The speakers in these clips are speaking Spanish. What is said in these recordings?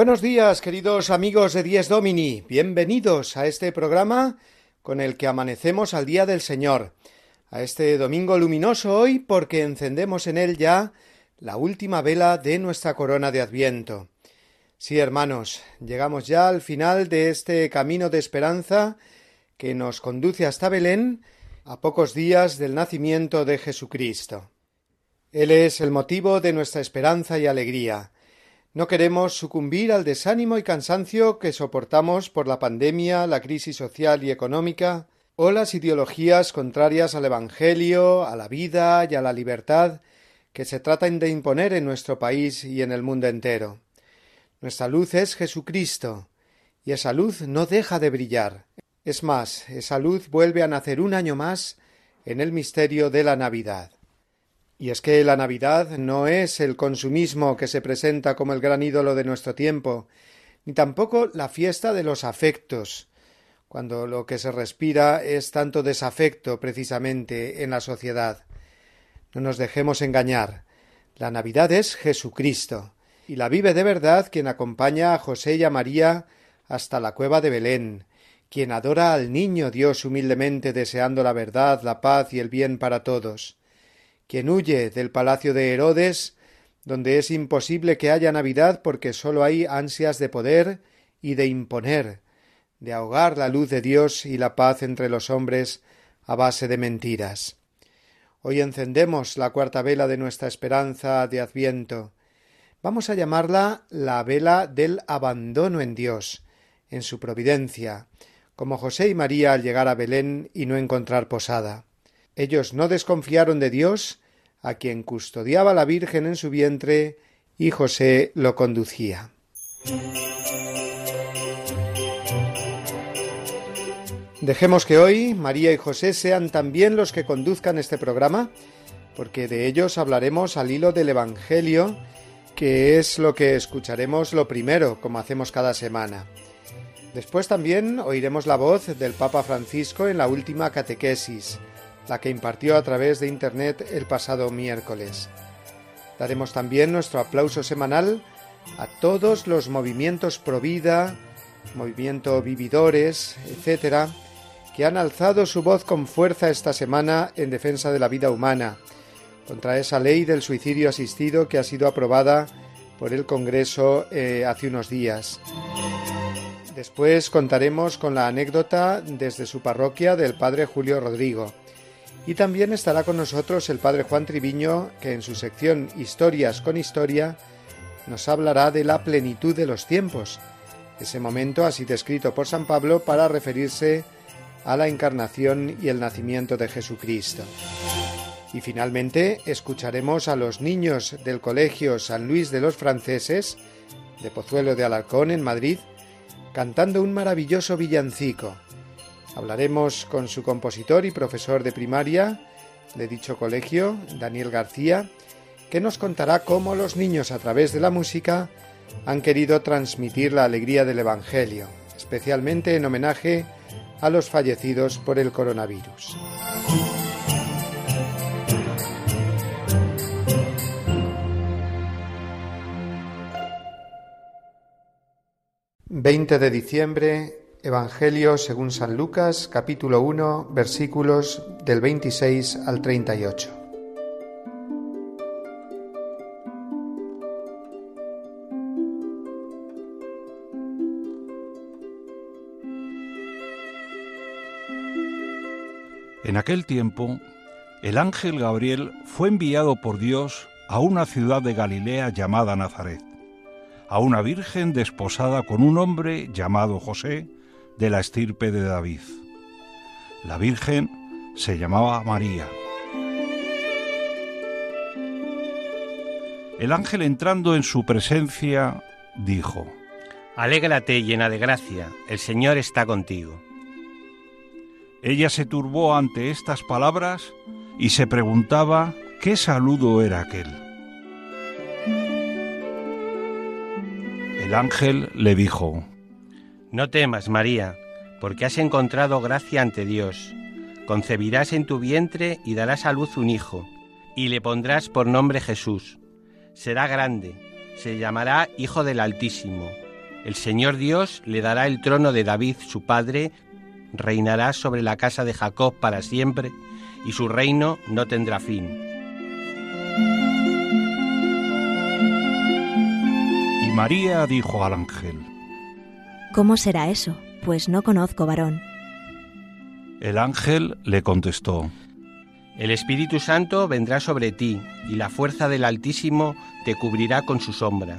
Buenos días, queridos amigos de Dies Domini. Bienvenidos a este programa con el que amanecemos al día del Señor, a este domingo luminoso hoy porque encendemos en él ya la última vela de nuestra corona de Adviento. Sí, hermanos, llegamos ya al final de este camino de esperanza que nos conduce hasta Belén a pocos días del nacimiento de Jesucristo. Él es el motivo de nuestra esperanza y alegría no queremos sucumbir al desánimo y cansancio que soportamos por la pandemia, la crisis social y económica, o las ideologías contrarias al Evangelio, a la vida y a la libertad que se tratan de imponer en nuestro país y en el mundo entero. Nuestra luz es Jesucristo, y esa luz no deja de brillar. Es más, esa luz vuelve a nacer un año más en el misterio de la Navidad. Y es que la Navidad no es el consumismo que se presenta como el gran ídolo de nuestro tiempo, ni tampoco la fiesta de los afectos, cuando lo que se respira es tanto desafecto precisamente en la sociedad. No nos dejemos engañar. La Navidad es Jesucristo, y la vive de verdad quien acompaña a José y a María hasta la cueva de Belén, quien adora al niño Dios humildemente deseando la verdad, la paz y el bien para todos quien huye del palacio de Herodes, donde es imposible que haya Navidad porque sólo hay ansias de poder y de imponer, de ahogar la luz de Dios y la paz entre los hombres a base de mentiras. Hoy encendemos la cuarta vela de nuestra esperanza de Adviento. Vamos a llamarla la vela del abandono en Dios, en su providencia, como José y María al llegar a Belén y no encontrar posada. Ellos no desconfiaron de Dios a quien custodiaba la Virgen en su vientre y José lo conducía. Dejemos que hoy María y José sean también los que conduzcan este programa, porque de ellos hablaremos al hilo del Evangelio, que es lo que escucharemos lo primero, como hacemos cada semana. Después también oiremos la voz del Papa Francisco en la última catequesis, la que impartió a través de Internet el pasado miércoles. Daremos también nuestro aplauso semanal a todos los movimientos pro vida, movimiento vividores, etc., que han alzado su voz con fuerza esta semana en defensa de la vida humana, contra esa ley del suicidio asistido que ha sido aprobada por el Congreso eh, hace unos días. Después contaremos con la anécdota desde su parroquia del padre Julio Rodrigo. Y también estará con nosotros el padre Juan Triviño, que en su sección Historias con Historia nos hablará de la plenitud de los tiempos, ese momento así descrito por San Pablo para referirse a la encarnación y el nacimiento de Jesucristo. Y finalmente escucharemos a los niños del Colegio San Luis de los Franceses, de Pozuelo de Alarcón, en Madrid, cantando un maravilloso villancico, Hablaremos con su compositor y profesor de primaria de dicho colegio, Daniel García, que nos contará cómo los niños a través de la música han querido transmitir la alegría del Evangelio, especialmente en homenaje a los fallecidos por el coronavirus. ...20 de diciembre Evangelio según San Lucas, capítulo 1, versículos del 26 al 38. En aquel tiempo, el ángel Gabriel fue enviado por Dios a una ciudad de Galilea llamada Nazaret, a una virgen desposada con un hombre llamado José, de la estirpe de David. La Virgen Se llamaba María. El ángel entrando en su presencia dijo, Alégrate llena de gracia, el Señor está contigo. Ella se turbó ante estas palabras y se preguntaba qué saludo era aquel. El ángel le dijo, No temas, María, porque has encontrado gracia ante Dios. Concebirás en tu vientre y darás a luz un hijo, y le pondrás por nombre Jesús. Será grande, se llamará Hijo del Altísimo. El Señor Dios le dará el trono de David, su padre, reinará sobre la casa de Jacob para siempre, y su reino no tendrá fin. Y María dijo al ángel, ¿Cómo será eso? Pues no conozco varón. El ángel le contestó, El Espíritu Santo vendrá sobre ti, y la fuerza del Altísimo te cubrirá con su sombra.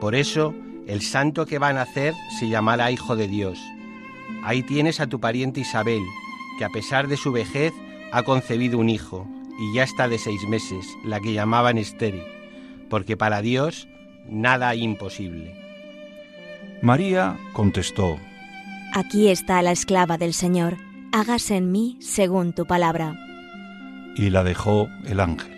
Por eso, el santo que va a nacer se llamará Hijo de Dios. Ahí tienes a tu pariente Isabel, que a pesar de su vejez ha concebido un hijo, y ya está de seis meses, la que llamaban estéril, porque para Dios nada hay imposible. María contestó, Aquí está la esclava del Señor, hágase en mí según tu palabra. y la dejó el ángel.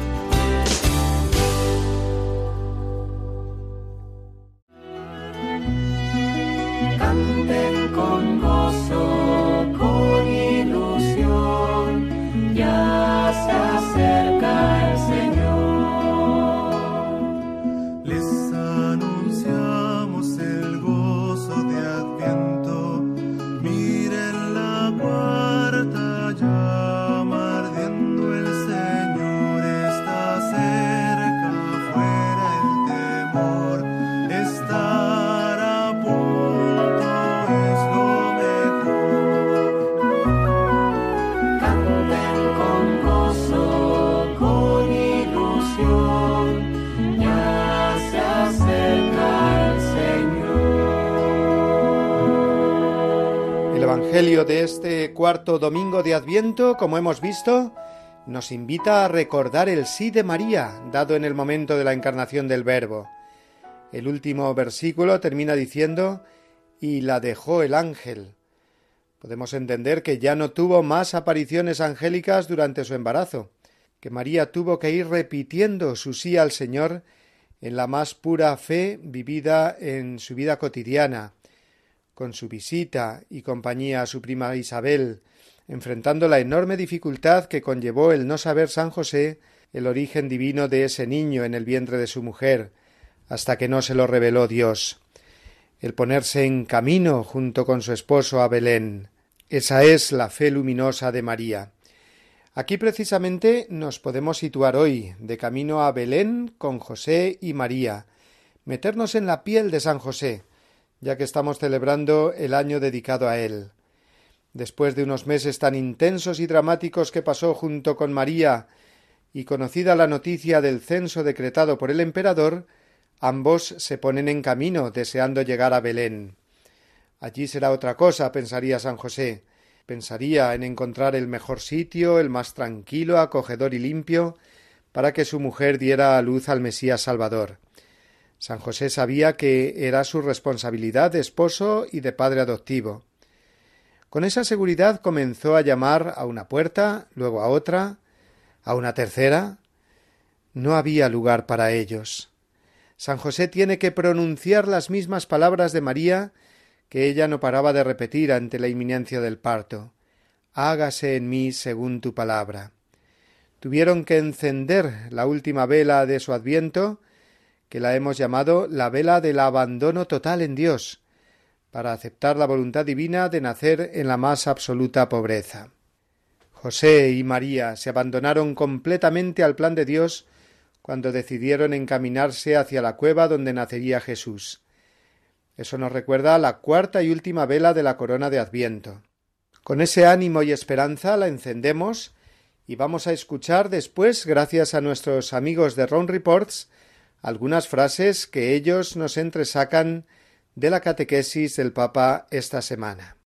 Cuarto domingo de Adviento, como hemos visto, nos invita a recordar el sí de María, dado en el momento de la encarnación del Verbo. El último versículo termina diciendo, y la dejó el ángel. Podemos entender que ya no tuvo más apariciones angélicas durante su embarazo, que María tuvo que ir repitiendo su sí al Señor en la más pura fe vivida en su vida cotidiana, con su visita y compañía a su prima Isabel, enfrentando la enorme dificultad que conllevó el no saber San José el origen divino de ese niño en el vientre de su mujer, hasta que no se lo reveló Dios. El ponerse en camino junto con su esposo a Belén. Esa es la fe luminosa de María. Aquí precisamente nos podemos situar hoy, de camino a Belén con José y María, meternos en la piel de San José, ya que estamos celebrando el año dedicado a él. Después de unos meses tan intensos y dramáticos que pasó junto con María, y conocida la noticia del censo decretado por el emperador, ambos se ponen en camino, deseando llegar a Belén. Allí será otra cosa, pensaría San José. Pensaría en encontrar el mejor sitio, el más tranquilo, acogedor y limpio, para que su mujer diera a luz al Mesías Salvador. San José sabía que era su responsabilidad de esposo y de padre adoptivo. Con esa seguridad comenzó a llamar a una puerta, luego a otra, a una tercera. No había lugar para ellos. San José tiene que pronunciar las mismas palabras de María que ella no paraba de repetir ante la inminencia del parto. Hágase en mí según tu palabra. Tuvieron que encender la última vela de su adviento, que la hemos llamado la vela del abandono total en Dios, para aceptar la voluntad divina de nacer en la más absoluta pobreza. José y María se abandonaron completamente al plan de Dios cuando decidieron encaminarse hacia la cueva donde nacería Jesús. Eso nos recuerda la cuarta y última vela de la corona de Adviento. Con ese ánimo y esperanza la encendemos y vamos a escuchar después, gracias a nuestros amigos de Ron Reports, algunas frases que ellos nos entresacan de la catequesis del Papa esta semana.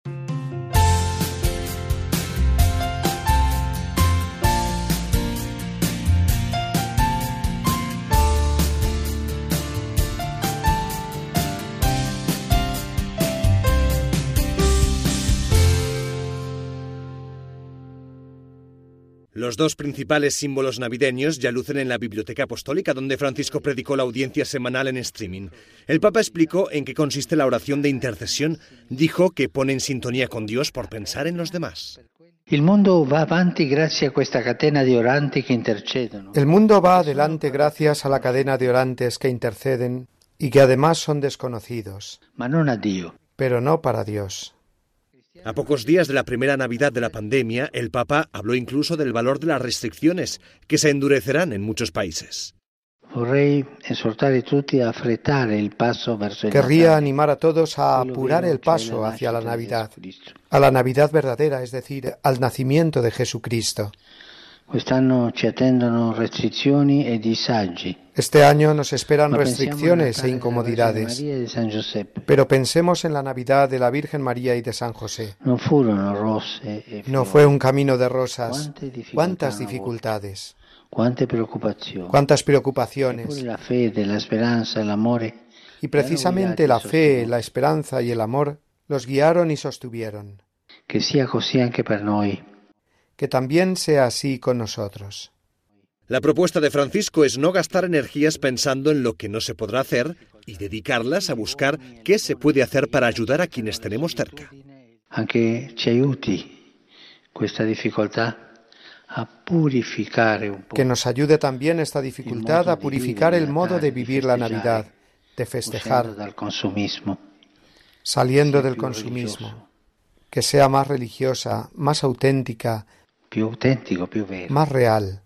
Los dos principales símbolos navideños ya lucen en la Biblioteca Apostólica, donde Francisco predicó la audiencia semanal en streaming. El Papa explicó en qué consiste la oración de intercesión. Dijo que pone en sintonía con Dios por pensar en los demás. El mundo va adelante gracias a la cadena de orantes que interceden y que además son desconocidos, pero no para Dios. A pocos días de la primera Navidad de la pandemia, el Papa habló incluso del valor de las restricciones, que se endurecerán en muchos países. Querría animar a todos a apurar el paso la hacia la Navidad, a la Navidad verdadera, es decir, al nacimiento de Jesucristo. Este año nos esperan restricciones e incomodidades, e pero pensemos en la Navidad de la Virgen María y de San José. E No fue un camino de rosas. ¿Cuántas dificultades? ¿Cuántas Eppure preocupaciones? la la Y precisamente la fe, la esperanza y el amor los guiaron y sostuvieron. che sia così anche per noi. Que también sea así con nosotros. La propuesta de Francisco es no gastar energías pensando en lo que no se podrá hacer y dedicarlas a buscar qué se puede hacer para ayudar a quienes tenemos cerca. Anche ci aiuti questa difficoltà a purificare un po'. Que nos ayude también esta dificultad a purificar el modo de vivir la Navidad, de festejar, saliendo del consumismo. Que sea más religiosa, más auténtica, más real.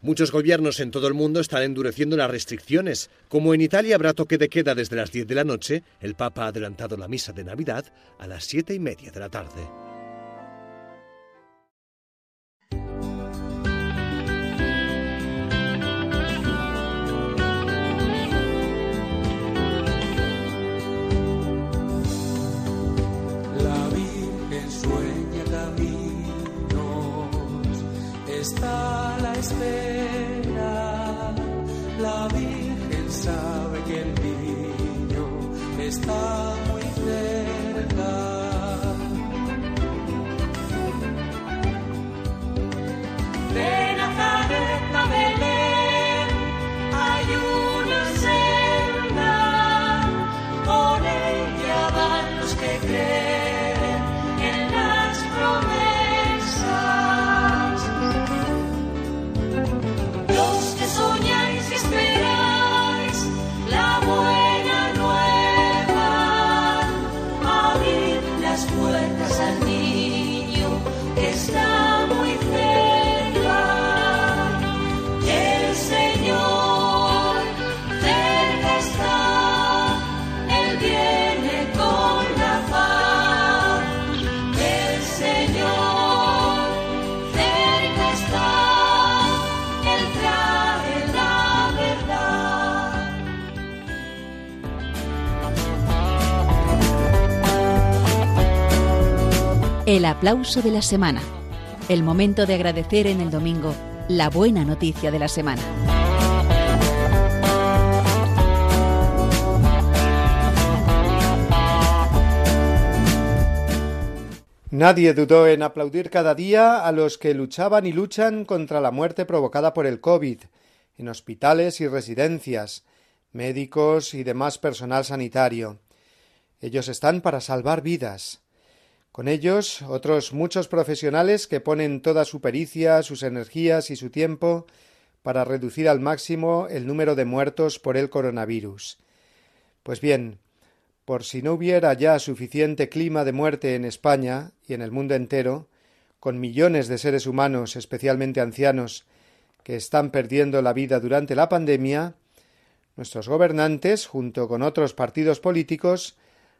Muchos gobiernos en todo el mundo están endureciendo las restricciones. Como en Italia habrá toque de queda desde las 10 de la noche, el Papa ha adelantado la misa de Navidad a las siete y media de la tarde. El aplauso de la semana. El momento de agradecer en el domingo la buena noticia de la semana. Nadie dudó en aplaudir cada día a los que luchaban y luchan contra la muerte provocada por el COVID, en hospitales y residencias, médicos y demás personal sanitario. Ellos están para salvar vidas. Con ellos otros muchos profesionales que ponen toda su pericia, sus energías y su tiempo para reducir al máximo el número de muertos por el coronavirus. Pues bien, por si no hubiera ya suficiente clima de muerte en España y en el mundo entero, con millones de seres humanos, especialmente ancianos, que están perdiendo la vida durante la pandemia, nuestros gobernantes, junto con otros partidos políticos,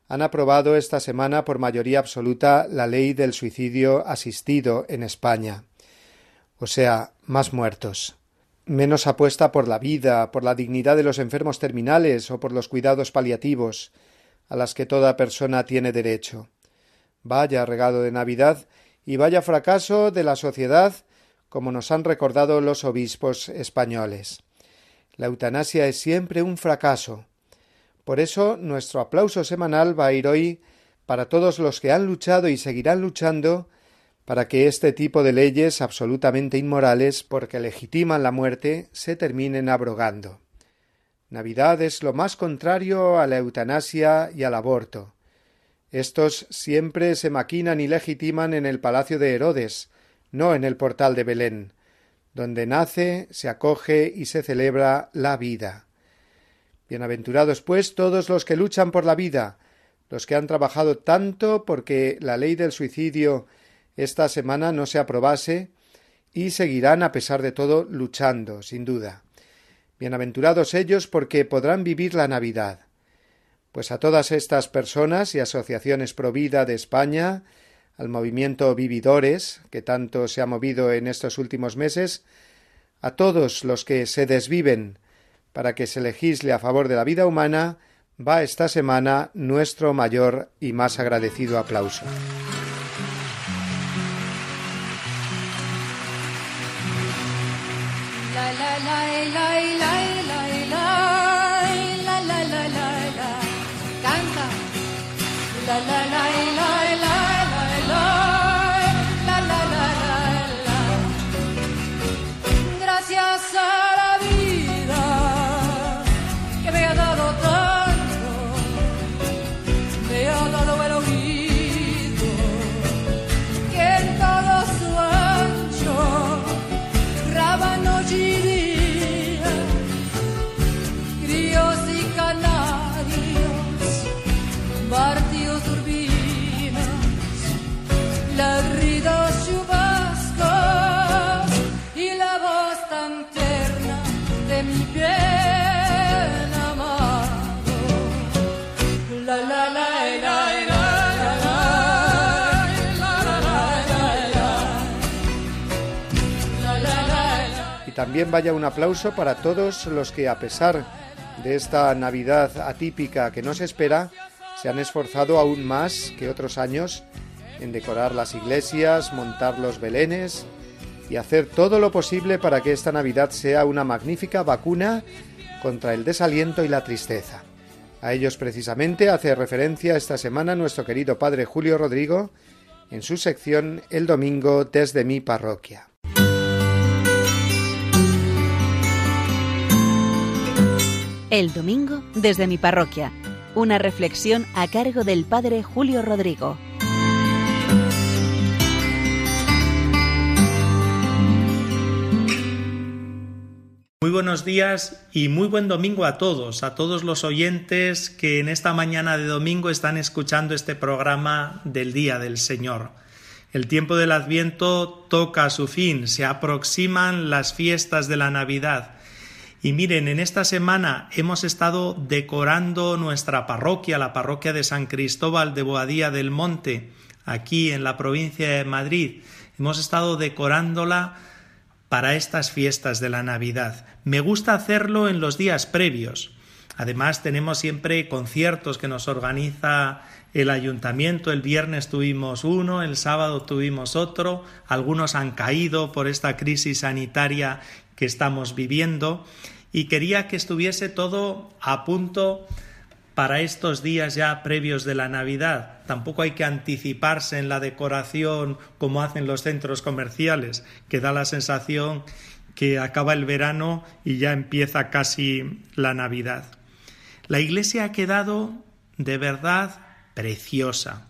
han aprobado esta semana por mayoría absoluta la ley del suicidio asistido en España. O sea, más muertos. Menos apuesta por la vida, por la dignidad de los enfermos terminales o por los cuidados paliativos, a las que toda persona tiene derecho. Vaya regalo de Navidad y vaya fracaso de la sociedad, como nos han recordado los obispos españoles. La eutanasia es siempre un fracaso. Por eso nuestro aplauso semanal va a ir hoy para todos los que han luchado y seguirán luchando para que este tipo de leyes absolutamente inmorales, porque legitiman la muerte, se terminen abrogando. Navidad es lo más contrario a la eutanasia y al aborto. Estos siempre se maquinan y legitiman en el palacio de Herodes, no en el portal de Belén, donde nace, se acoge y se celebra la vida. Bienaventurados, pues, todos los que luchan por la vida, los que han trabajado tanto porque la ley del suicidio esta semana no se aprobase y seguirán a pesar de todo luchando, sin duda. Bienaventurados ellos porque podrán vivir la Navidad. Pues a todas estas personas y asociaciones pro vida de España, al movimiento Vividores, que tanto se ha movido en estos últimos meses, a todos los que se desviven para que se legisle a favor de la vida humana, va esta semana nuestro mayor y más agradecido aplauso. La la también vaya un aplauso para todos los que, a pesar de esta Navidad atípica que nos espera, se han esforzado aún más que otros años en decorar las iglesias, montar los belenes y hacer todo lo posible para que esta Navidad sea una magnífica vacuna contra el desaliento y la tristeza. A ellos precisamente hace referencia esta semana nuestro querido padre Julio Rodrigo en su sección El domingo desde mi parroquia. El domingo desde mi parroquia. Una reflexión a cargo del padre Julio Rodrigo. Muy buenos días y muy buen domingo a todos, a todos los oyentes que en esta mañana de domingo están escuchando este programa del Día del Señor. El tiempo del Adviento toca su fin, se aproximan las fiestas de la Navidad. Y miren, en esta semana hemos estado decorando nuestra parroquia, la parroquia de San Cristóbal de Boadía del Monte, aquí en la provincia de Madrid. Hemos estado decorándola para estas fiestas de la Navidad. Me gusta hacerlo en los días previos. Además tenemos siempre conciertos que nos organiza el ayuntamiento. El viernes tuvimos uno, el sábado tuvimos otro. Algunos han caído por esta crisis sanitaria que estamos viviendo y quería que estuviese todo a punto para estos días ya previos de la Navidad. Tampoco hay que anticiparse en la decoración como hacen los centros comerciales, que da la sensación que acaba el verano y ya empieza casi la Navidad. La iglesia ha quedado de verdad preciosa.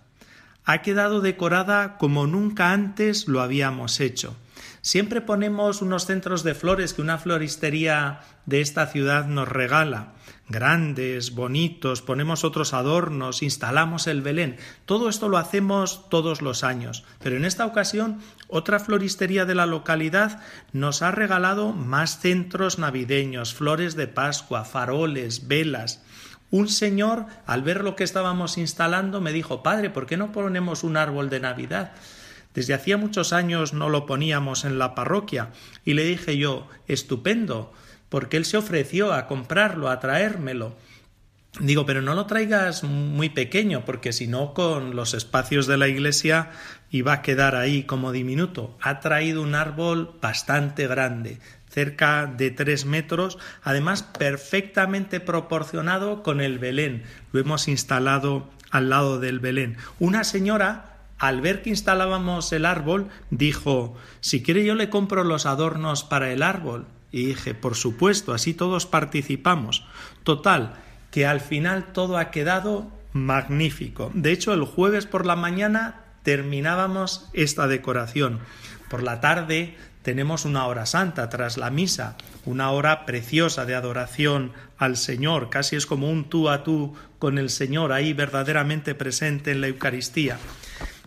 Ha quedado decorada como nunca antes lo habíamos hecho. Siempre ponemos unos centros de flores que una floristería de esta ciudad nos regala, grandes, bonitos, ponemos otros adornos, instalamos el Belén. Todo esto lo hacemos todos los años. Pero en esta ocasión, otra floristería de la localidad nos ha regalado más centros navideños, flores de Pascua, faroles, velas. Un señor, al ver lo que estábamos instalando, me dijo, Padre, ¿por qué no ponemos un árbol de Navidad? Desde hacía muchos años no lo poníamos en la parroquia y le dije yo, estupendo, porque él se ofreció a comprarlo, a traérmelo. Digo, pero no lo traigas muy pequeño, porque si no, con los espacios de la iglesia iba a quedar ahí como diminuto. Ha traído un árbol bastante grande, cerca de tres metros, además perfectamente proporcionado con el Belén. Lo hemos instalado al lado del Belén. Una señora al ver que instalábamos el árbol, dijo Si quiere yo le compro los adornos para el árbol. Y dije, por supuesto, así todos participamos. Total, que al final todo ha quedado magnífico. De hecho, el jueves por la mañana terminábamos esta decoración. Por la tarde tenemos una hora santa tras la misa, una hora preciosa de adoración al Señor, casi es como un tú a tú con el Señor ahí verdaderamente presente en la Eucaristía.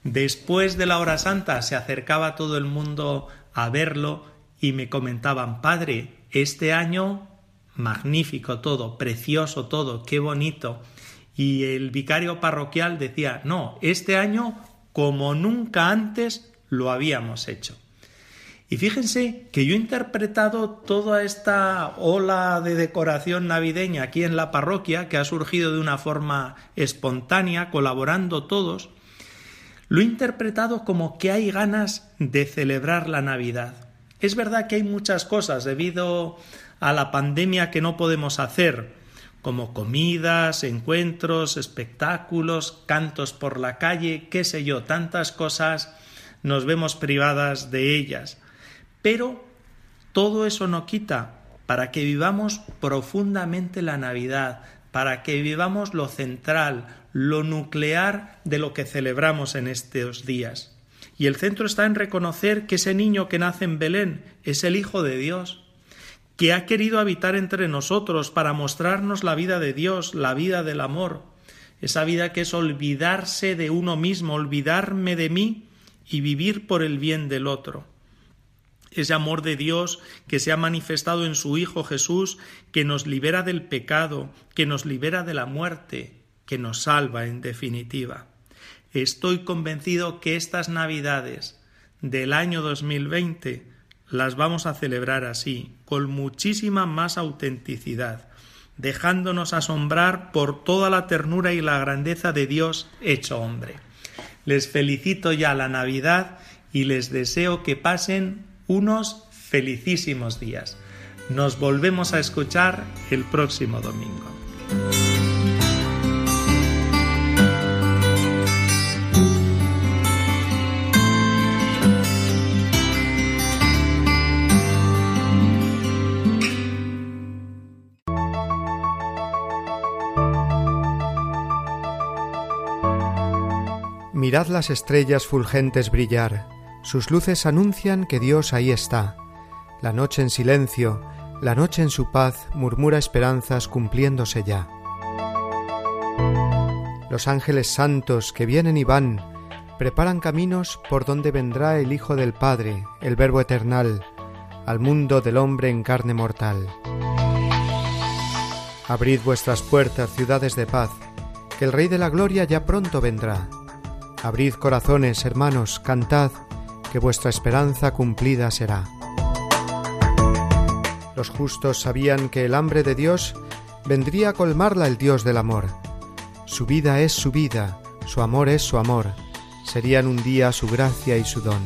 Después de la hora santa se acercaba todo el mundo a verlo y me comentaban, Padre, este año magnífico todo, precioso todo, qué bonito. Y el vicario parroquial decía, no, este año como nunca antes lo habíamos hecho. Y fíjense que yo he interpretado toda esta ola de decoración navideña aquí en la parroquia, que ha surgido de una forma espontánea, colaborando todos, lo he interpretado como que hay ganas de celebrar la Navidad. Es verdad que hay muchas cosas debido a la pandemia que no podemos hacer, como comidas, encuentros, espectáculos, cantos por la calle, qué sé yo, tantas cosas nos vemos privadas de ellas. Pero todo eso no quita para que vivamos profundamente la Navidad, para que vivamos lo central, lo nuclear de lo que celebramos en estos días. Y el centro está en reconocer que ese niño que nace en Belén es el Hijo de Dios, que ha querido habitar entre nosotros para mostrarnos la vida de Dios, la vida del amor, esa vida que es olvidarse de uno mismo, olvidarme de mí y vivir por el bien del otro ese amor de Dios que se ha manifestado en su Hijo Jesús, que nos libera del pecado, que nos libera de la muerte, que nos salva en definitiva. Estoy convencido que estas Navidades del año 2020 las vamos a celebrar así, con muchísima más autenticidad, dejándonos asombrar por toda la ternura y la grandeza de Dios hecho hombre. Les felicito ya la Navidad y les deseo que pasen unos felicísimos días. Nos volvemos a escuchar el próximo domingo. Mirad las estrellas fulgentes brillar sus luces anuncian que Dios ahí está. La noche en silencio, la noche en su paz murmura esperanzas cumpliéndose ya. Los ángeles santos que vienen y van preparan caminos por donde vendrá el Hijo del Padre, el Verbo eternal, al mundo del hombre en carne mortal. Abrid vuestras puertas, ciudades de paz, que el Rey de la Gloria ya pronto vendrá. Abrid corazones, hermanos, cantad, que vuestra esperanza cumplida será. Los justos sabían que el hambre de Dios vendría a colmarla el Dios del amor. Su vida es su vida, su amor es su amor, serían un día su gracia y su don.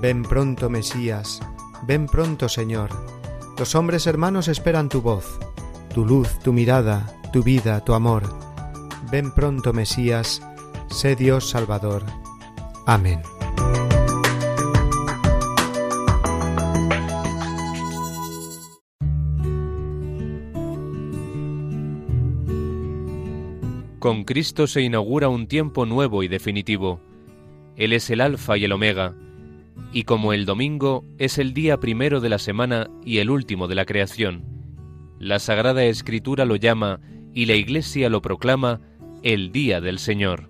Ven pronto, Mesías, ven pronto, Señor. Los hombres hermanos esperan tu voz. tu luz, tu mirada, tu vida, tu amor. Ven pronto, Mesías, sé Dios Salvador. Amén. Con Cristo se inaugura un tiempo nuevo y definitivo. Él es el Alfa y el Omega, y como el domingo es el día primero de la semana y el último de la creación, la Sagrada Escritura lo llama y la Iglesia lo proclama el Día del Señor,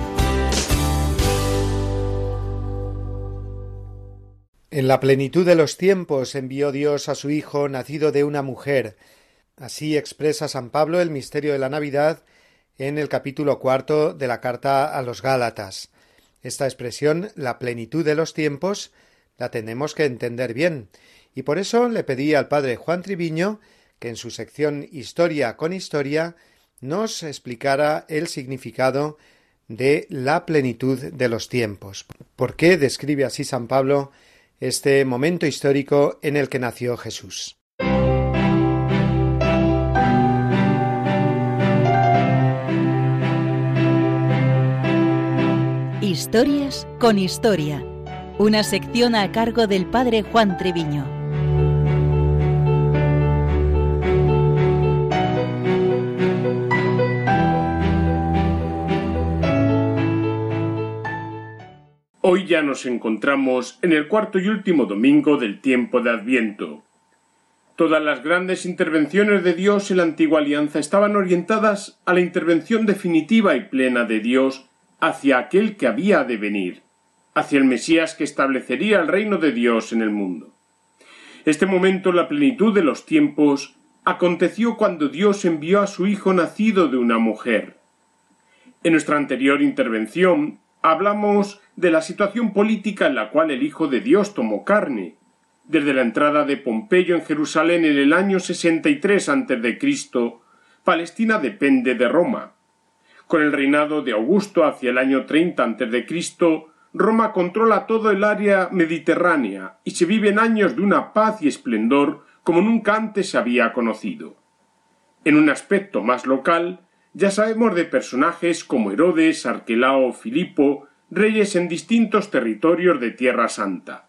En la plenitud de los tiempos envió Dios a su Hijo, nacido de una mujer. Así expresa San Pablo el misterio de la Navidad en el capítulo cuarto de la carta a los Gálatas. Esta expresión, la plenitud de los tiempos, la tenemos que entender bien, y por eso le pedí al padre Juan Triviño que en su sección Historia con Historia nos explicara el significado de la plenitud de los tiempos. ¿Por qué describe así San Pablo este momento histórico en el que nació Jesús? Historias con Historia, una sección a cargo del padre Juan Treviño. Hoy ya nos encontramos en el cuarto y último domingo del tiempo de Adviento. Todas las grandes intervenciones de Dios en la antigua alianza estaban orientadas a la intervención definitiva y plena de Dios hacia aquel que había de venir, hacia el Mesías que establecería el reino de Dios en el mundo. Este momento, la plenitud de los tiempos, aconteció cuando Dios envió a su Hijo nacido de una mujer. En nuestra anterior intervención hablamos de la situación política en la cual el Hijo de Dios tomó carne, desde la entrada de Pompeyo en Jerusalén en el año 63 a.C., Palestina depende de Roma. Con el reinado de Augusto hacia el año 30 a.C., Roma controla todo el área mediterránea y se viven años de una paz y esplendor como nunca antes se había conocido. En un aspecto más local, ya sabemos de personajes como Herodes, Arquelao, Filipo, reyes en distintos territorios de Tierra Santa.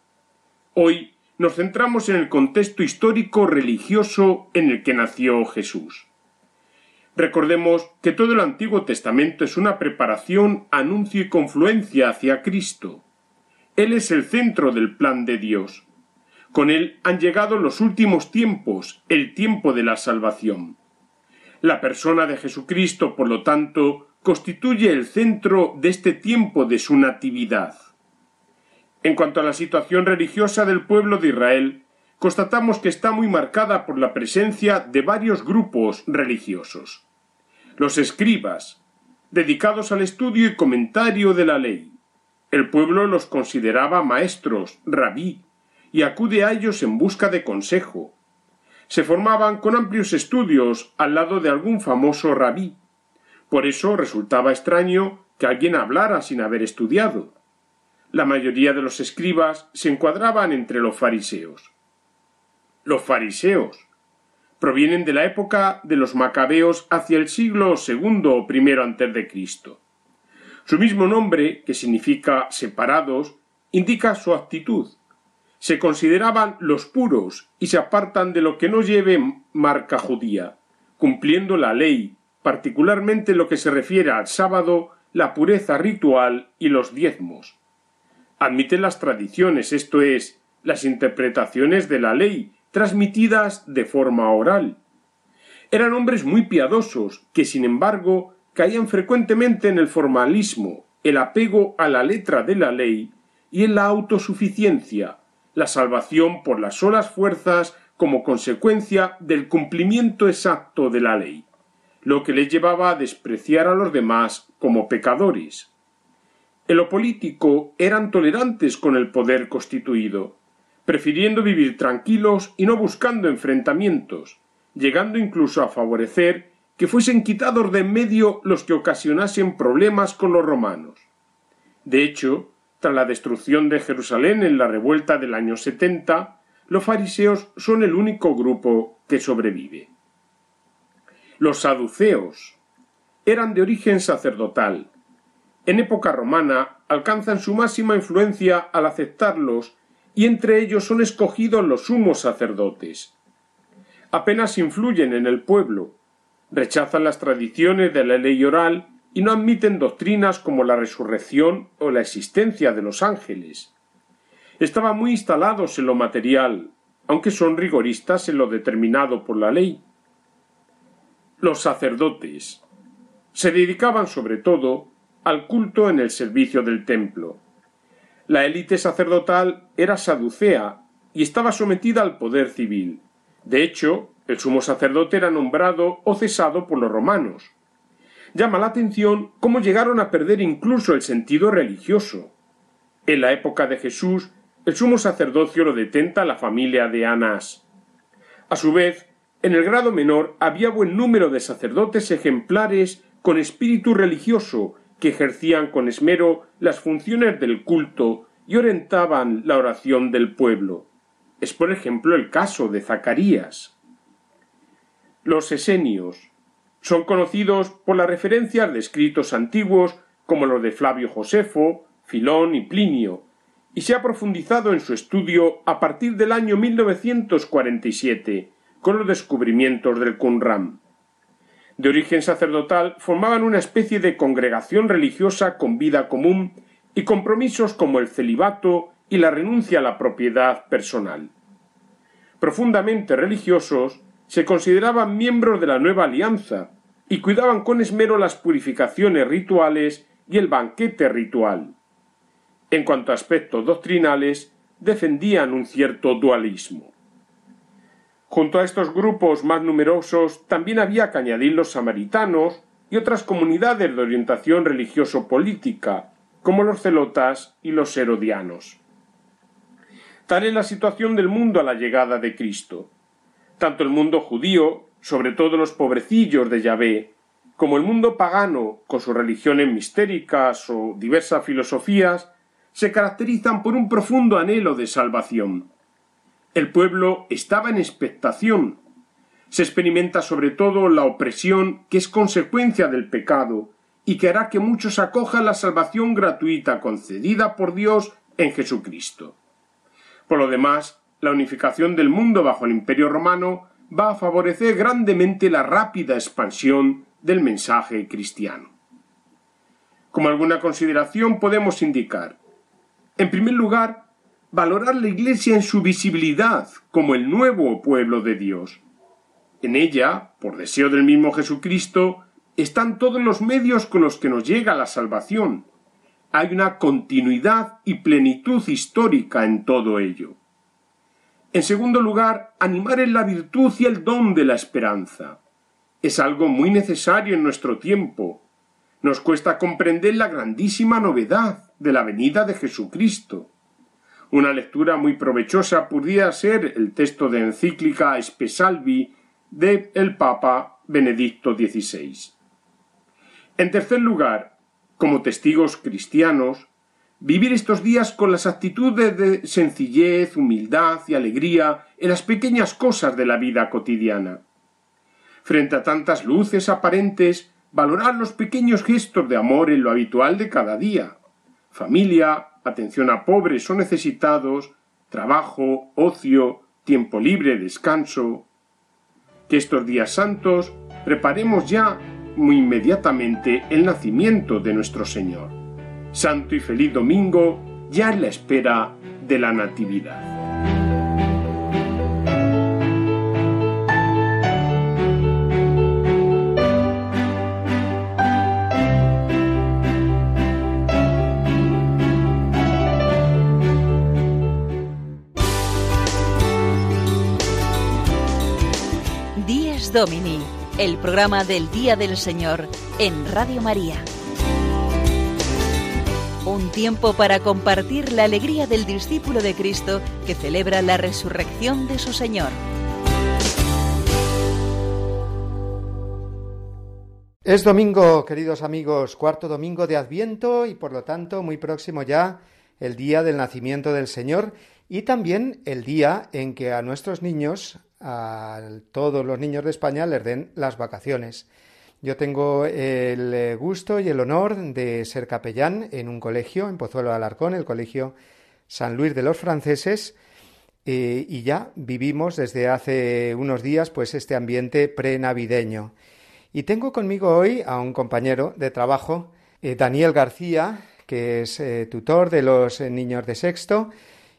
Hoy nos centramos en el contexto histórico religioso en el que nació Jesús. Recordemos que todo el Antiguo Testamento es una preparación, anuncio y confluencia hacia Cristo. Él es el centro del plan de Dios. Con él han llegado los últimos tiempos, el tiempo de la salvación. La persona de Jesucristo, por lo tanto, constituye el centro de este tiempo de su natividad. En cuanto a la situación religiosa del pueblo de Israel, constatamos que está muy marcada por la presencia de varios grupos religiosos. Los escribas, dedicados al estudio y comentario de la ley. El pueblo los consideraba maestros, rabí, y acude a ellos en busca de consejo. Se formaban con amplios estudios al lado de algún famoso rabí. Por eso resultaba extraño que alguien hablara sin haber estudiado. La mayoría de los escribas se encuadraban entre los fariseos. Los fariseos provienen de la época de los macabeos hacia el siglo II o I antes de Cristo. Su mismo nombre, que significa separados, indica su actitud. Se consideraban los puros y se apartan de lo que no lleve marca judía, cumpliendo la ley, particularmente lo que se refiere al sábado, la pureza ritual y los diezmos. Admiten las tradiciones, esto es, las interpretaciones de la ley, transmitidas de forma oral. Eran hombres muy piadosos, que sin embargo caían frecuentemente en el formalismo, el apego a la letra de la ley y en la autosuficiencia, la salvación por las solas fuerzas como consecuencia del cumplimiento exacto de la ley. lo que les llevaba a despreciar a los demás como pecadores. En lo político eran tolerantes con el poder constituido, prefiriendo vivir tranquilos y no buscando enfrentamientos, llegando incluso a favorecer que fuesen quitados de en medio los que ocasionasen problemas con los romanos. De hecho, tras la destrucción de Jerusalén en la revuelta del año 70, los fariseos son el único grupo que sobrevive. Los saduceos eran de origen sacerdotal. En época romana alcanzan su máxima influencia al aceptarlos y entre ellos son escogidos los sumos sacerdotes. Apenas influyen en el pueblo, rechazan las tradiciones de la ley oral y no admiten doctrinas como la resurrección o la existencia de los ángeles. Estaban muy instalados en lo material, aunque son rigoristas en lo determinado por la ley. Los sacerdotes se dedicaban sobre todo al culto en el servicio del templo. La élite sacerdotal era saducea y estaba sometida al poder civil. De hecho, el sumo sacerdote era nombrado o cesado por los romanos. Llama la atención cómo llegaron a perder incluso el sentido religioso. En la época de Jesús, el sumo sacerdocio lo detenta la familia de Anás. A su vez, en el grado menor había buen número de sacerdotes ejemplares con espíritu religioso que ejercían con esmero las funciones del culto y orientaban la oración del pueblo. Es por ejemplo el caso de Zacarías. Los esenios son conocidos por las referencias de escritos antiguos como los de Flavio Josefo, Filón y Plinio, y se ha profundizado en su estudio a partir del año 1947 con los descubrimientos del Qumran de origen sacerdotal, formaban una especie de congregación religiosa con vida común y compromisos como el celibato y la renuncia a la propiedad personal. Profundamente religiosos, se consideraban miembros de la nueva alianza y cuidaban con esmero las purificaciones rituales y el banquete ritual. En cuanto a aspectos doctrinales, defendían un cierto dualismo. Junto a estos grupos más numerosos también había que añadir los samaritanos y otras comunidades de orientación religioso-política, como los celotas y los herodianos. Tal es la situación del mundo a la llegada de Cristo. Tanto el mundo judío, sobre todo los pobrecillos de Yahvé, como el mundo pagano, con sus religiones mistéricas o diversas filosofías, se caracterizan por un profundo anhelo de salvación. El pueblo estaba en expectación. Se experimenta sobre todo la opresión que es consecuencia del pecado y que hará que muchos acojan la salvación gratuita concedida por Dios en Jesucristo. Por lo demás, la unificación del mundo bajo el imperio romano va a favorecer grandemente la rápida expansión del mensaje cristiano. Como alguna consideración podemos indicar, en primer lugar, valorar la Iglesia en su visibilidad como el nuevo pueblo de Dios. En ella, por deseo del mismo Jesucristo, están todos los medios con los que nos llega la salvación. Hay una continuidad y plenitud histórica en todo ello. En segundo lugar, animar en la virtud y el don de la esperanza. Es algo muy necesario en nuestro tiempo. Nos cuesta comprender la grandísima novedad de la venida de Jesucristo. Una lectura muy provechosa podría ser el texto de encíclica Espesalvi de el Papa Benedicto XVI. En tercer lugar, como testigos cristianos, vivir estos días con las actitudes de sencillez, humildad y alegría en las pequeñas cosas de la vida cotidiana. Frente a tantas luces aparentes, valorar los pequeños gestos de amor en lo habitual de cada día. Familia, atención a pobres o necesitados, trabajo, ocio, tiempo libre, descanso. Que estos días santos preparemos ya muy inmediatamente el nacimiento de nuestro Señor. Santo y feliz domingo ya en la espera de la Natividad. Domini, el programa del Día del Señor en Radio María. Tiempo para compartir la alegría del discípulo de Cristo que celebra la resurrección de su Señor. Es domingo, queridos amigos, cuarto domingo de Adviento y por lo tanto muy próximo ya el día del nacimiento del Señor y también el día en que a nuestros niños, a todos los niños de España, les den las vacaciones. Yo tengo el eh, gusto y el honor de ser capellán en un colegio, en Pozuelo de Alarcón, el Colegio San Luis de los Franceses, eh, y ya vivimos desde hace unos días pues este ambiente prenavideño. Y tengo conmigo hoy a un compañero de trabajo, eh, Daniel García, que es tutor de los niños de sexto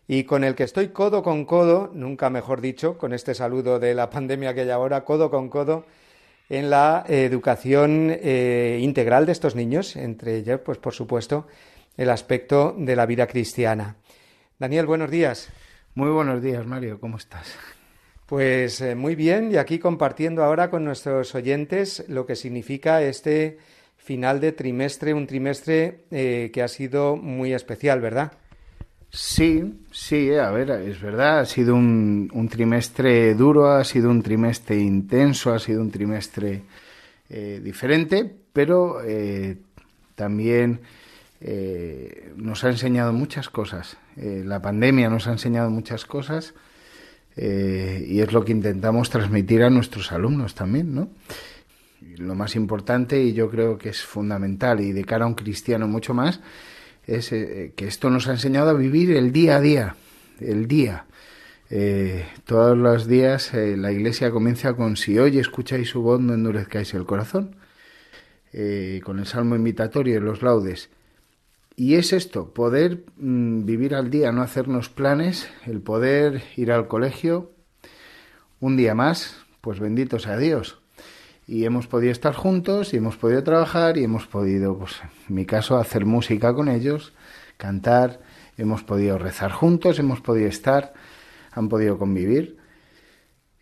y con el que estoy codo con codo, nunca mejor dicho, con este saludo de la pandemia que hay ahora, codo con codo, en la educación integral de estos niños, entre ellos, pues por supuesto, el aspecto de la vida cristiana. Daniel, buenos días. Muy buenos días, Mario, ¿cómo estás? Pues eh, muy bien, y aquí compartiendo ahora con nuestros oyentes lo que significa este final de trimestre, un trimestre eh, que ha sido muy especial, ¿verdad? Sí, sí, eh, a ver, es verdad, ha sido un, un, trimestre duro, ha sido un trimestre intenso, ha sido un trimestre eh, diferente, pero eh, también nos ha enseñado muchas cosas. la pandemia nos ha enseñado muchas cosas eh, y es lo que intentamos transmitir a nuestros alumnos también, ¿no? Lo más importante, y yo creo que es fundamental, y de cara a un cristiano mucho más, es eh, que esto nos ha enseñado a vivir el día a día, el día. Eh, todos los días eh, la iglesia comienza con si hoy escucháis su voz no endurezcáis el corazón, con el salmo invitatorio y los laudes. Y es esto, poder mm, vivir al día, no hacernos planes, el poder ir al colegio un día más, pues bendito sea Dios. Y hemos podido estar juntos y hemos podido trabajar y hemos podido, pues en mi caso, hacer música con ellos, cantar, hemos podido rezar juntos, hemos podido estar, han podido convivir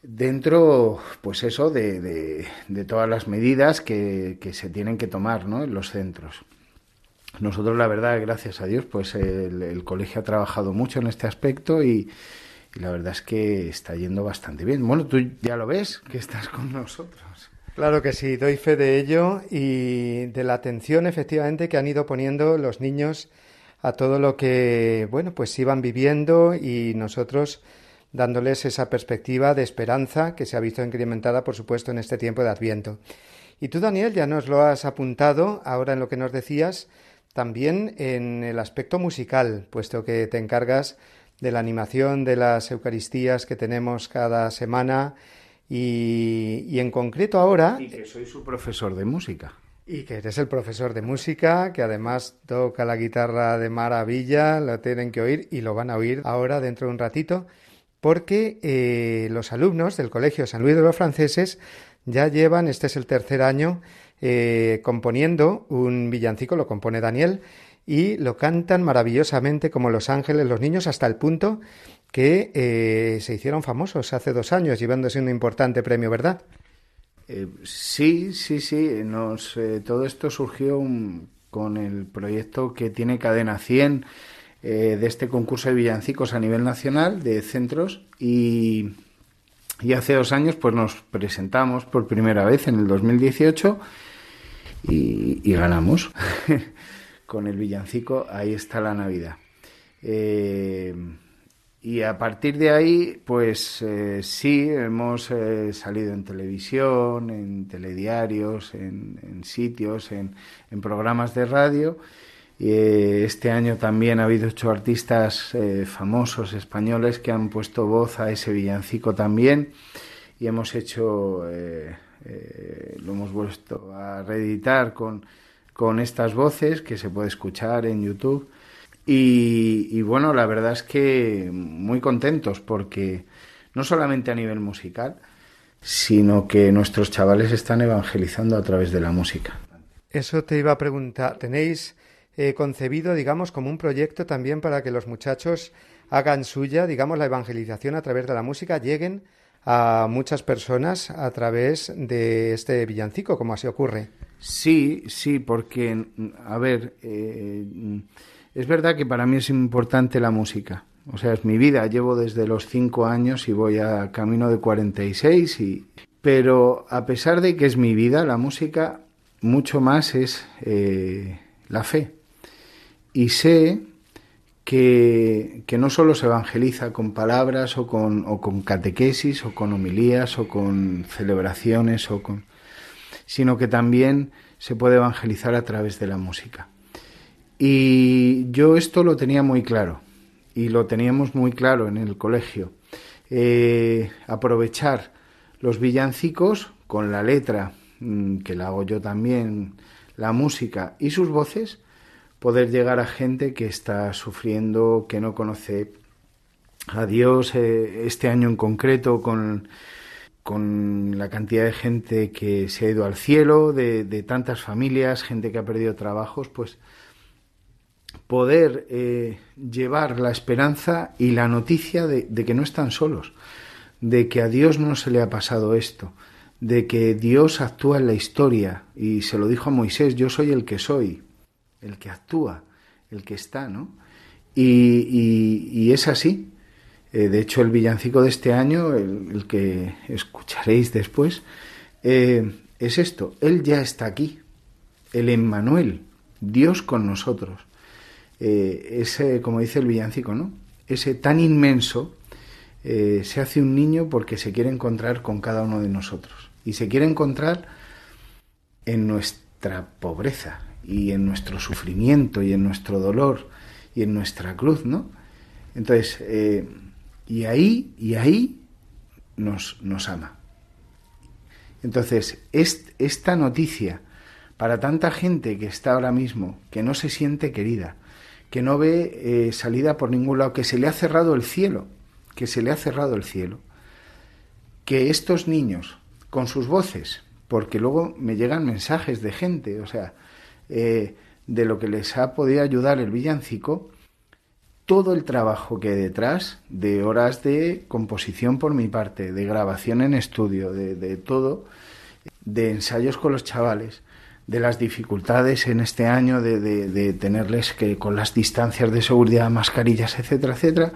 dentro, pues eso, de, de, de todas las medidas que, que, se tienen que tomar ¿no? en los centros. Nosotros, la verdad, gracias a Dios, pues el, colegio ha trabajado mucho en este aspecto y, y, la verdad es que está yendo bastante bien. Bueno, tú ya lo ves, que estás con nosotros. Claro que sí, doy fe de ello y de la atención efectivamente que han ido poniendo los niños a todo lo que, bueno, pues iban viviendo y nosotros dándoles esa perspectiva de esperanza que se ha visto incrementada, por supuesto, en este tiempo de Adviento. Y tú, Daniel, ya nos lo has apuntado ahora en lo que nos decías, también en el aspecto musical, puesto que te encargas de la animación de las Eucaristías que tenemos cada semana y, y, en concreto ahora... Y que soy su profesor de música. Y que eres el profesor de música, que además toca la guitarra de maravilla, lo tienen que oír y lo van a oír ahora dentro de un ratito, porque eh, los alumnos del Colegio San Luis de los Franceses ya llevan, este es el tercer año, eh, componiendo un villancico, lo compone Daniel, y lo cantan maravillosamente como los ángeles los niños hasta el punto que eh, se hicieron famosos hace dos años, llevándose un importante premio, ¿verdad? Eh, sí, sí, sí. Nos, eh, todo esto surgió con el proyecto que tiene Cadena 100 de este concurso de villancicos a nivel nacional de centros y, y hace dos años pues nos presentamos por primera vez en el 2018 y, y ganamos con el villancico Ahí está la Navidad. Eh, y a partir de ahí, pues eh, sí, hemos eh, salido en televisión, en telediarios, en, sitios, en, programas de radio. Eh, este año también ha habido ocho artistas eh, famosos españoles que han puesto voz a ese villancico también. Y hemos hecho, lo hemos vuelto a reeditar con, con estas voces que se puede escuchar en YouTube. Y, y, bueno, la verdad es que muy contentos porque no solamente a nivel musical, sino que nuestros chavales están evangelizando a través de la música. Eso te iba a preguntar. ¿Tenéis eh, concebido, digamos, como un proyecto también para que los muchachos hagan suya, digamos, la evangelización a través de la música, lleguen a muchas personas a través de este villancico, como así ocurre. Sí, sí, porque, a ver, eh, es verdad que para mí es importante la música. O sea, es mi vida. Llevo desde los cinco años y voy a camino de 46 y... Pero a pesar de que es mi vida, la música mucho más es eh, la fe. Y sé que, que, no solo se evangeliza con palabras o con, o con catequesis o con homilías o con celebraciones o con sino que también se puede evangelizar a través de la música. Y yo esto lo tenía muy claro y lo teníamos muy claro en el colegio. Eh, aprovechar los villancicos con la letra, mm, que la hago yo también, la música y sus voces, poder llegar a gente que está sufriendo, que no conoce a Dios, eh, este año en concreto con, con la cantidad de gente que se ha ido al cielo, de, de tantas familias, gente que ha perdido trabajos, pues poder eh, llevar la esperanza y la noticia de, que no están solos, de que a Dios no se le ha pasado esto, de que Dios actúa en la historia y se lo dijo a Moisés, yo soy el que soy, el que actúa, el que está, ¿no? Y, y, y es así. Eh, de hecho, el villancico de este año, el, el que escucharéis después, eh, es esto, Él ya está aquí, el Emmanuel, Dios con nosotros eh, ese, como dice el villancico, ¿no? Ese tan inmenso eh, se hace un niño porque se quiere encontrar con cada uno de nosotros. Y se quiere encontrar en nuestra pobreza y en nuestro sufrimiento y en nuestro dolor y en nuestra cruz, ¿no? Entonces, eh, y ahí, y ahí nos, nos ama. Entonces, est, esta noticia para tanta gente que está ahora mismo, que no se siente querida, que no ve eh, salida por ningún lado, que se le ha cerrado el cielo, que se le ha cerrado el cielo, que estos niños, con sus voces, porque luego me llegan mensajes de gente, o sea, eh, de lo que les ha podido ayudar el villancico, todo el trabajo que hay detrás, de horas de composición por mi parte, de grabación en estudio, de, de todo, de ensayos con los chavales, de las dificultades en este año de, de, tenerles que con las distancias de seguridad, mascarillas, etcétera, etcétera,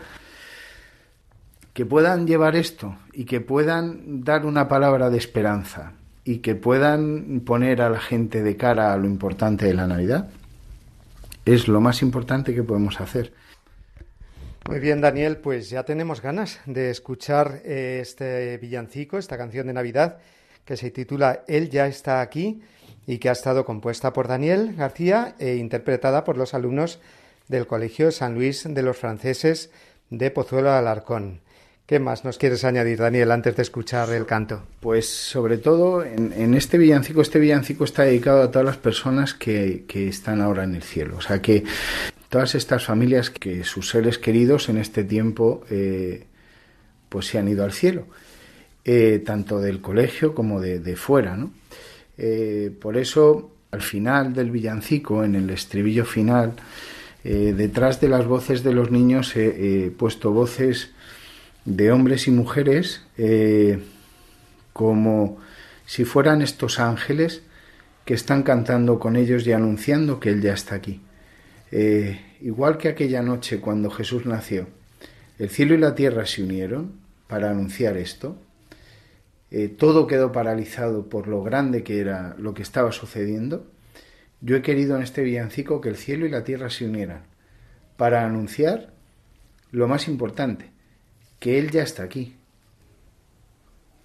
que puedan llevar esto y que puedan dar una palabra de esperanza y que puedan poner a la gente de cara a lo importante de la Navidad, es lo más importante que podemos hacer. Muy bien, Daniel, pues ya tenemos ganas de escuchar este villancico, esta canción de Navidad que se titula Él ya está aquí y que ha estado compuesta por Daniel García e interpretada por los alumnos del Colegio San Luis de los Franceses de Pozuelo Alarcón. ¿Qué más nos quieres añadir, Daniel, antes de escuchar el canto? Pues sobre todo en, este villancico, este villancico está dedicado a todas las personas que, que, están ahora en el cielo. O sea que todas estas familias que sus seres queridos en este tiempo eh, pues se han ido al cielo, eh, tanto del colegio como de, de fuera, ¿no? Eh, por eso, al final del villancico, en el estribillo final, eh, detrás de las voces de los niños he, he puesto voces de hombres y mujeres eh, como si fueran estos ángeles que están cantando con ellos y anunciando que Él ya está aquí. Eh, igual que aquella noche cuando Jesús nació, el cielo y la tierra se unieron para anunciar esto, eh, todo quedó paralizado por lo grande que era lo que estaba sucediendo, yo he querido en este villancico que el cielo y la tierra se unieran para anunciar lo más importante, que Él ya está aquí.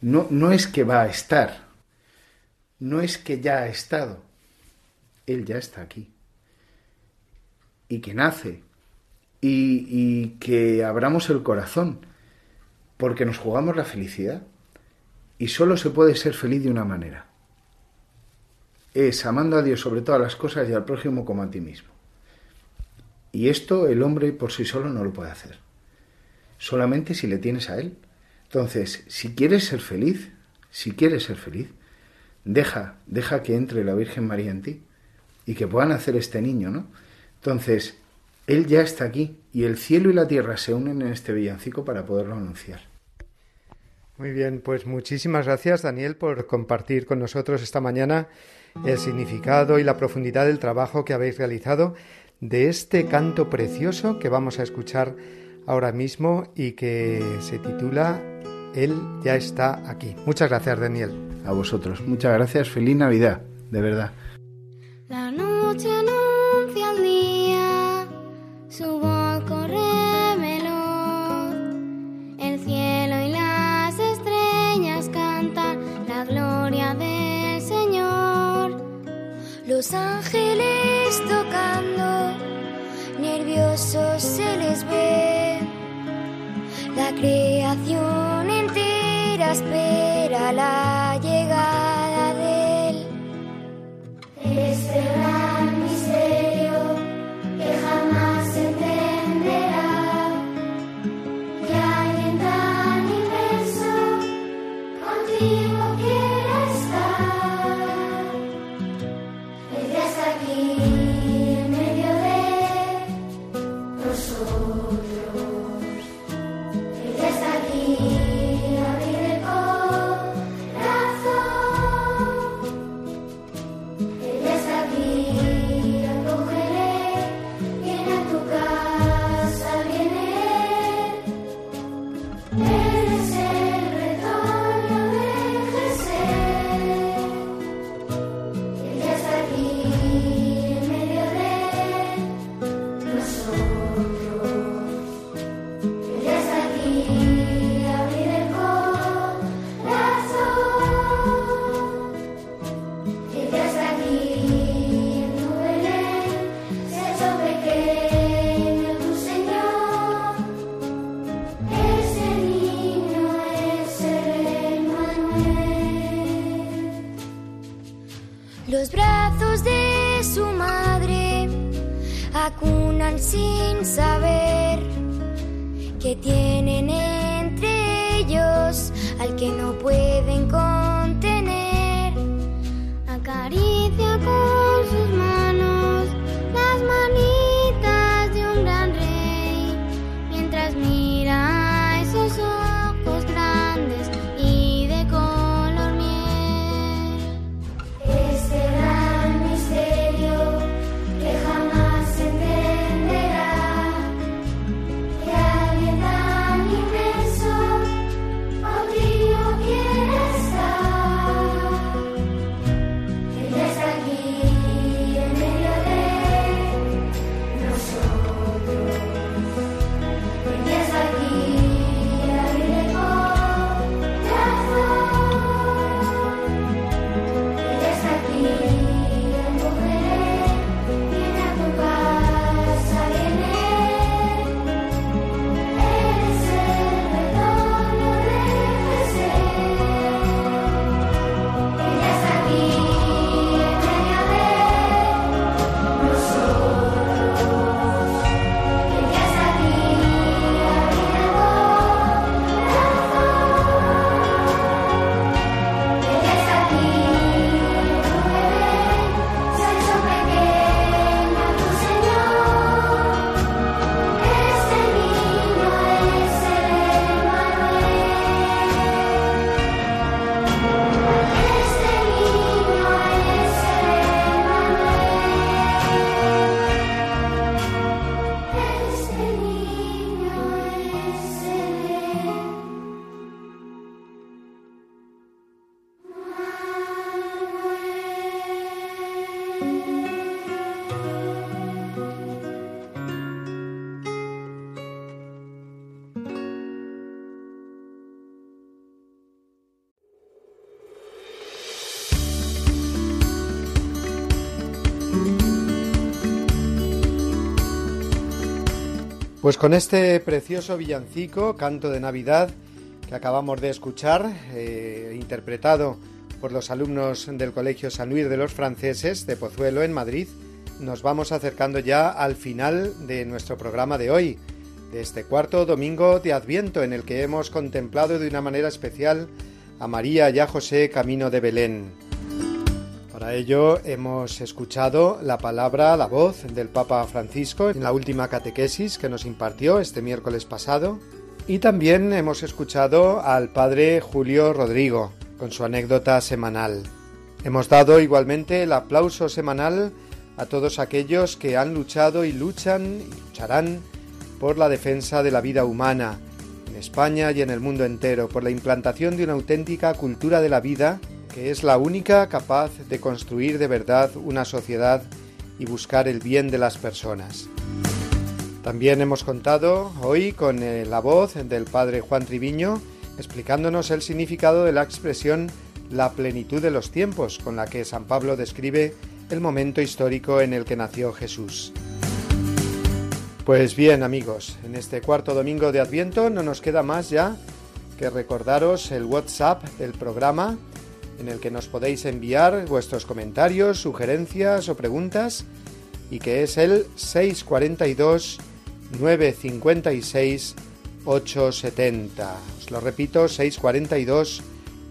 No, no es que va a estar, no es que ya ha estado, Él ya está aquí. Y que nace, y, y que abramos el corazón, porque nos jugamos la felicidad. Y solo se puede ser feliz de una manera. Es amando a Dios sobre todas las cosas y al prójimo como a ti mismo. Y esto el hombre por sí solo no lo puede hacer. Solamente si le tienes a Él. Entonces, si quieres ser feliz, si quieres ser feliz, deja, deja que entre la Virgen María en ti y que puedan hacer este niño, ¿no? Entonces, Él ya está aquí y el cielo y la tierra se unen en este villancico para poderlo anunciar. Muy bien, pues muchísimas gracias Daniel por compartir con nosotros esta mañana el significado y la profundidad del trabajo que habéis realizado de este canto precioso que vamos a escuchar ahora mismo y que se titula Él ya está aquí. Muchas gracias Daniel. A vosotros, muchas gracias, feliz Navidad, de verdad. La creación entera espera la Pues con este precioso villancico, canto de Navidad, que acabamos de escuchar, eh, interpretado por los alumnos del Colegio San Luis de los Franceses de Pozuelo en Madrid, nos vamos acercando ya al final de nuestro programa de hoy, de este cuarto domingo de Adviento en el que hemos contemplado de una manera especial a María y a José camino de Belén. Para ello hemos escuchado la palabra, la voz del Papa Francisco en la última catequesis que nos impartió este miércoles pasado y también hemos escuchado al Padre Julio Rodrigo con su anécdota semanal. Hemos dado igualmente el aplauso semanal a todos aquellos que han luchado y luchan y lucharán por la defensa de la vida humana en España y en el mundo entero, por la implantación de una auténtica cultura de la vida que es la única capaz de construir de verdad una sociedad y buscar el bien de las personas. También hemos contado hoy con eh, la voz del padre Juan Triviño explicándonos el significado de la expresión la plenitud de los tiempos con la que San Pablo describe el momento histórico en el que nació Jesús. Pues bien amigos, en este cuarto domingo de Adviento no nos queda más ya que recordaros el WhatsApp del programa en el que nos podéis enviar vuestros comentarios, sugerencias o preguntas y que es el 642 956 870. Os lo repito, 642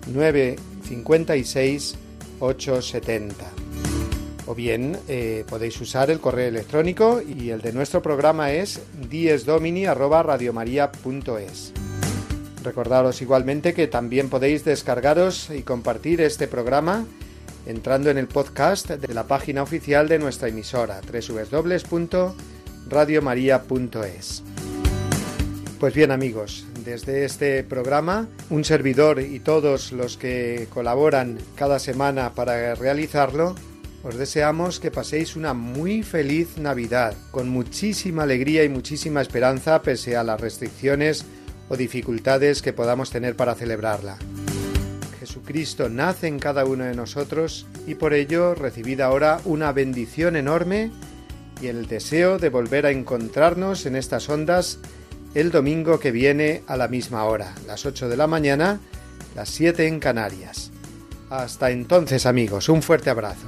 956 870. O bien eh, podéis usar el correo electrónico y el de nuestro programa es diesdomini@radiomaria.es. Recordaros igualmente que también podéis descargaros y compartir este programa entrando en el podcast de la página oficial de nuestra emisora www.radiomaria.es. Pues bien amigos, desde este programa, un servidor y todos los que colaboran cada semana para realizarlo, os deseamos que paséis una muy feliz Navidad, con muchísima alegría y muchísima esperanza pese a las restricciones o dificultades que podamos tener para celebrarla. Jesucristo nace en cada uno de nosotros y por ello recibid ahora una bendición enorme y el deseo de volver a encontrarnos en estas ondas el domingo que viene a la misma hora, las 8 de la mañana, las 7 en Canarias. Hasta entonces amigos, un fuerte abrazo.